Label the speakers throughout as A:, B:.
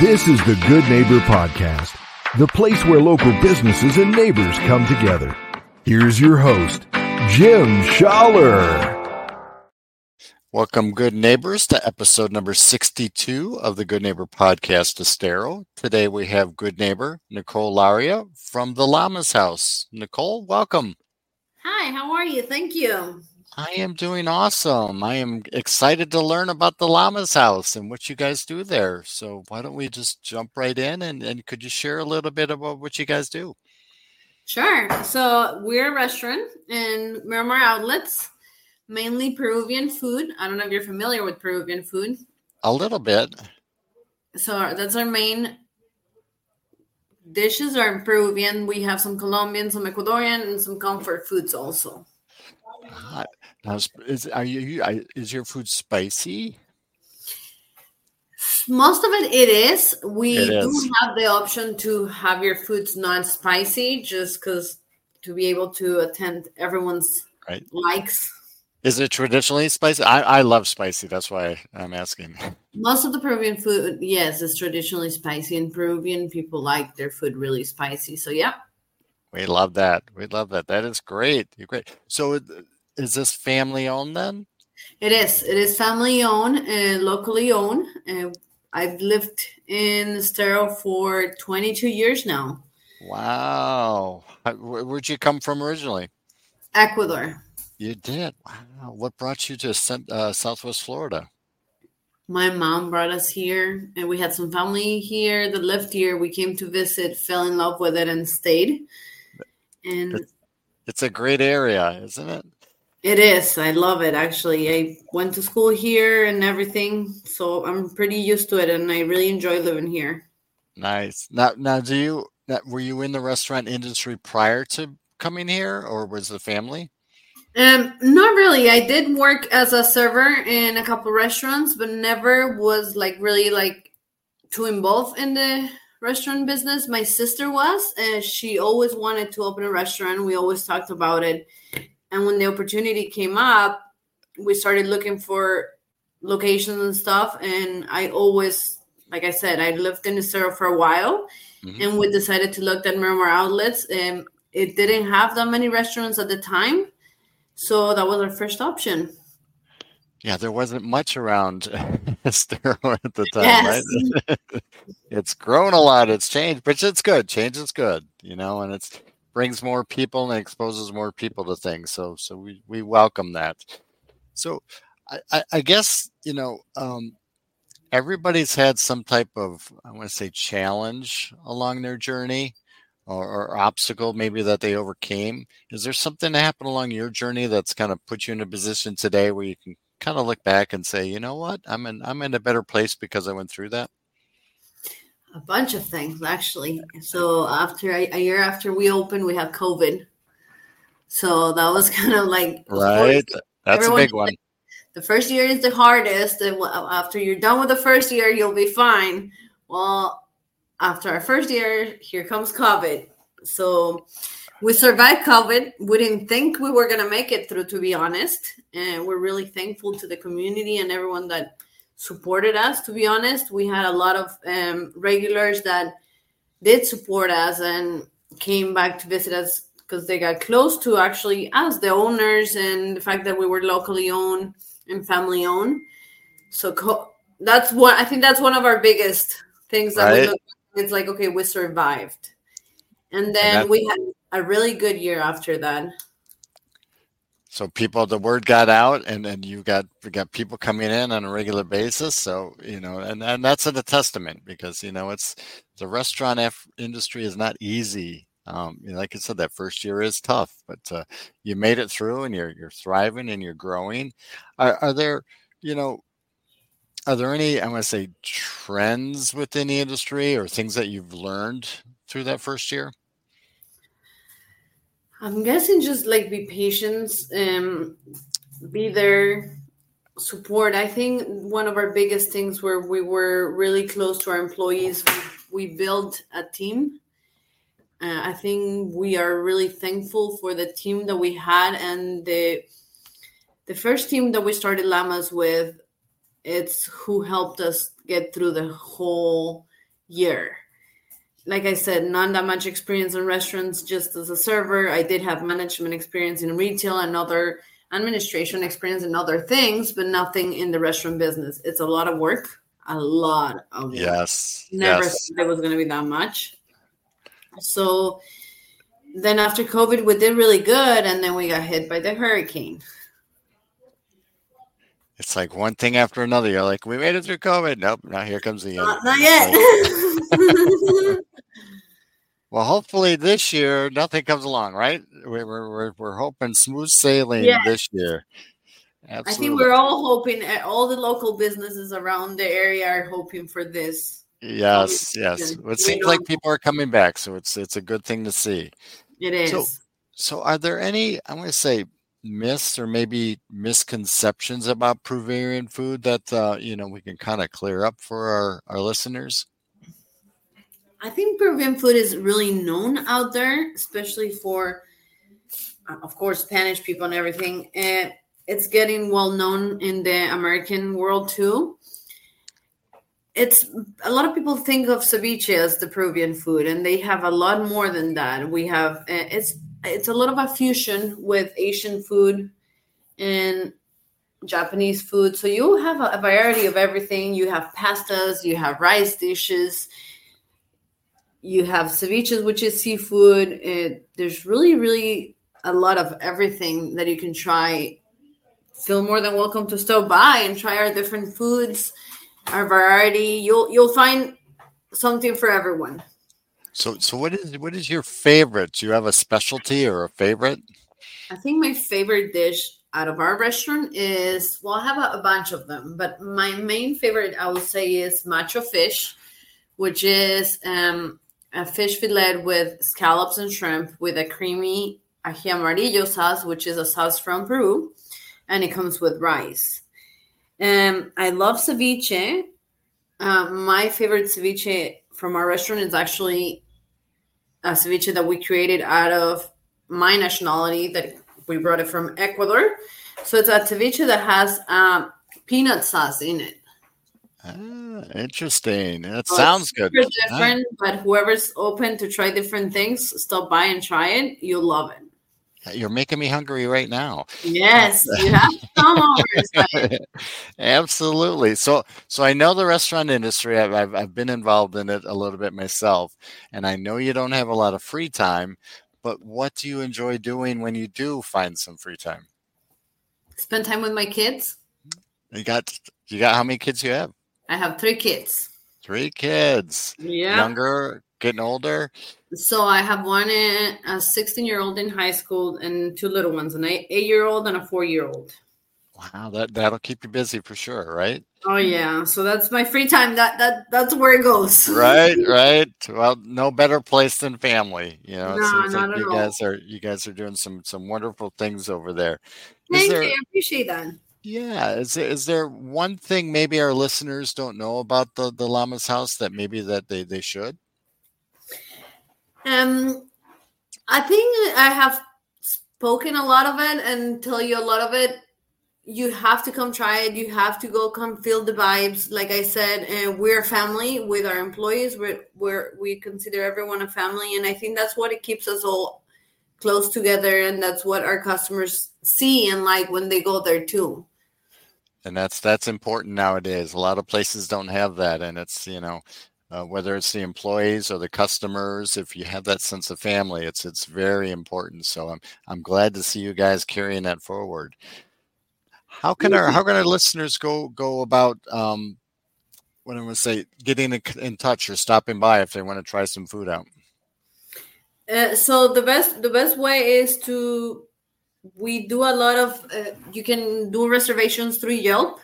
A: This is the Good Neighbor Podcast, the place where local businesses and neighbors come together. Here's your host, Jim Schaller.
B: Welcome, good neighbors, to episode number 62 of the Good Neighbor Podcast Estero. Today we have good neighbor Nikolle Larrea from the Llama's House. Nikolle, welcome.
C: Hi, how are you? Thank you.
B: I am doing awesome. I am excited to learn about the Llama's House and what you guys do there. So, why don't we just jump right in and, and could you share a little bit about what you guys do?
C: Sure. So, we're a restaurant in Miramar Outlets, mainly Peruvian food. I don't know if you're familiar with Peruvian food.
B: A little bit.
C: So, that's our main dishes are Peruvian. We have some Colombian, some Ecuadorian, and some comfort foods also.
B: Now, is are you is your food spicy?
C: Most of it, it is. We
B: It
C: do
B: is.
C: have the option to have your foods not spicy, just because to be able to attend everyone's
B: Right.
C: likes.
B: Is it traditionally spicy? I, I love spicy. That's why I'm asking.
C: Most of the Peruvian food, yes, is traditionally spicy, and Peruvian people like their food really spicy. So, yeah,
B: We love that. We love that. That is great. You're great. So, it- is this family owned then?
C: it is. It is family owned and locally owned. And I've lived in Estero for 22 years now.
B: Wow. Uh, Where- Where'd you come from originally?
C: Ecuador.
B: You did. Wow. What brought you to uh, Southwest Florida?
C: My mom brought us here, and we had some family here that lived here. We came to visit, fell in love with it, and stayed. And
B: It's a great area, isn't it?
C: It is. I love it actually. I went to school here and everything, so I'm pretty used to it and I really enjoy living here.
B: Nice. Now, now, do you now, were you in the restaurant industry prior to coming here, or was the family?
C: Um not really. I did work as a server in a couple restaurants, but never was like really like too involved in the restaurant business. My sister was, and she always wanted to open a restaurant. We always talked about it. And when the opportunity came up, we started looking for locations and stuff. And I always, like I said, I lived in Estero for a while,
B: Mhm.
C: and we decided to look at Miramar outlets. And it didn't have that many restaurants at the time, so that was our first option.
B: Yeah, there wasn't much around Estero at the time,
C: Yes.
B: right? it's grown a lot. It's changed, but it's good. Change is good, you know, and it's brings more people and exposes more people to things. So, so we we welcome that. So, I I, I guess you know, um, everybody's had some type of I want to say challenge along their journey. Or, or obstacle maybe that they overcame. Is there something that happened along your journey that's kind of put you in a position today where you can kind of look back and say, you know what, I'm in I'm in a better place because I went through that.
C: A bunch of things actually. So after a, a year after we opened, we had COVID. So that was kind of like of course,
B: Right, that's a big one.
C: the first year is the hardest and after you're done with the first year you'll be fine well after our first year here comes covid so we survived covid we didn't think we were going to make it through to be honest and we're really thankful to the community and everyone that supported us to be honest we had a lot of um, regulars that did support us and came back to visit us because they got close to actually us the owners and the fact that we were locally owned and family owned. So co- that's one. I think that's one of our biggest things that
B: Right.
C: we look. It's like okay, we survived, and then
B: that-
C: we had a really good year after that.
B: So people, the word got out, and then you got got people coming in on a regular basis. So you know, and and that's a testament because you know it's the restaurant F- industry is not easy. Um, you know, like I said, that first year is tough, but uh, you made it through, and you're you're thriving and you're growing. Are, are there, you know, are there any I'm going to say trends within the industry or things that you've learned through that first year?
C: I'm guessing just like be patient, um, be there, support. I think one of our biggest things where we were really close to our employees. We, built a team. Uh, I think we are really thankful for the team that we had and the the first team that we started Llamas with. It's who helped us get through the whole year. Like I said, not that much experience in restaurants just as a server. I did have management experience in retail and other administration experience and other things, but nothing in the restaurant business. It's a lot of work, a lot of work.
B: Yes.
C: Never
B: yes.
C: thought it was going to be that much. So then after COVID, we did really good, and then we got hit by the hurricane.
B: It's like one thing after another. You're like, we made it through COVID. Nope. Now here comes the end.
C: Not, not yet.
B: Well, hopefully this year nothing comes along, right? We're we're we're hoping smooth sailing
C: Yeah.
B: this year. Absolutely.
C: I think we're all hoping, uh, all the local businesses around the area are hoping for this.
B: yes, yes. It
C: We
B: seems
C: know-
B: like people are coming back, so it's it's a good thing to see.
C: It is.
B: So- So, are there any? I'm going to say myths or maybe misconceptions about Peruvian food that uh, you know we can kind of clear up for our our listeners?
C: I think Peruvian food is really known out there, especially for, uh, of course, Spanish people and everything. And it's getting well known in the American world too. It's a lot of people think of ceviche as the Peruvian food, and they have a lot more than that. We have uh, it's it's a lot of a fusion with Asian food and Japanese food. So you have a, a variety of everything. You have pastas, you have rice dishes, you have ceviches, which is seafood. It, there's really, really a lot of everything that you can try. Feel more than welcome to stop by and try our different foods, our variety. You'll you'll find something for everyone.
B: So, so what is what is your favorite? Do you have a specialty or a favorite?
C: I think my favorite dish out of our restaurant is well, I have a, a bunch of them, but my main favorite I would say is macho fish, which is um, a fish fillet with scallops and shrimp with a creamy ají amarillo sauce, which is a sauce from Peru, and it comes with rice. Um, I love ceviche. Uh, my favorite ceviche from our restaurant is actually a ceviche that we created out of my nationality that we brought it from Ecuador. So it's a ceviche that has um, peanut sauce in it.
B: Ah, interesting. That
C: So
B: sounds good.
C: Different, but whoever's open to try different things, stop by and try it. You'll love it.
B: Ah, You're making me hungry right now.
C: Yes, you have to come over. and try it.
B: Absolutely. So, so I know the restaurant industry. I've, I've I've been involved in it a little bit myself, and I know you don't have a lot of free time. But what do you enjoy doing when you do find some free time?
C: Spend time with my kids.
B: You got you got how many kids you have?
C: I have three kids.
B: Three kids.
C: Yeah.
B: Younger, getting older.
C: So I have one, a 16 year old in high school, and two little ones, an eight year old and a four year old.
B: Wow, that that'll keep you busy for sure, right?
C: Oh yeah, so that's my free time. That that that's where it goes.
B: right, right. Well, no better place than family. You know, it
C: No,
B: seems
C: not
B: like you
C: all.
B: guys are you guys are doing some some wonderful things over there.
C: Thank
B: there-
C: you. I appreciate that.
B: Yeah, is there, is there one thing maybe our listeners don't know about the the Llama's house that maybe that they they should?
C: Um, I think I have spoken a lot of it and tell you a lot of it. You have to come try it. You have to go come feel the vibes. Like I said, uh, we're family with our employees. We're, we're we consider everyone a family, and I think that's what it keeps us all close together, and that's what our customers see and like when they go there too.
B: And that's that's important nowadays. A lot of places don't have that, and it's you know uh, whether it's the employees or the customers. If you have that sense of family, it's it's very important. So I'm I'm glad to see you guys carrying that forward. How can our how can our listeners go go about um, what I'm going to say getting in, in touch or stopping by if they want to try some food out?
C: Uh, so the best the best way is to we do a lot of uh, you can do reservations through Yelp.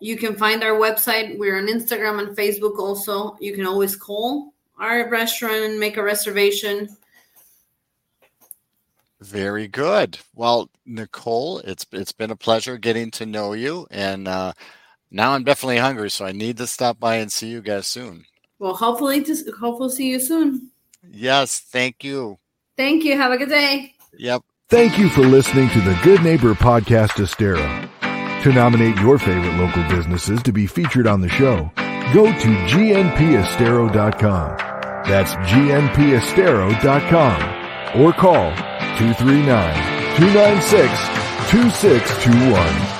C: You can find our website. We're on Instagram and Facebook also. You can always call our restaurant and make a reservation.
B: Very good. Well, Nikolle, it's it's been a pleasure getting to know you, and uh, now I'm definitely hungry, so I need to stop by and see you guys soon.
C: Well, hopefully to hopefully see you soon.
B: Yes, thank you.
C: Thank you. Have a good day.
B: Yep.
A: Thank you for listening to the Good Neighbor Podcast Estero. To nominate your favorite local businesses to be featured on the show, go to gnpestero.com. That's gnpestero.com or call 239 296 2621.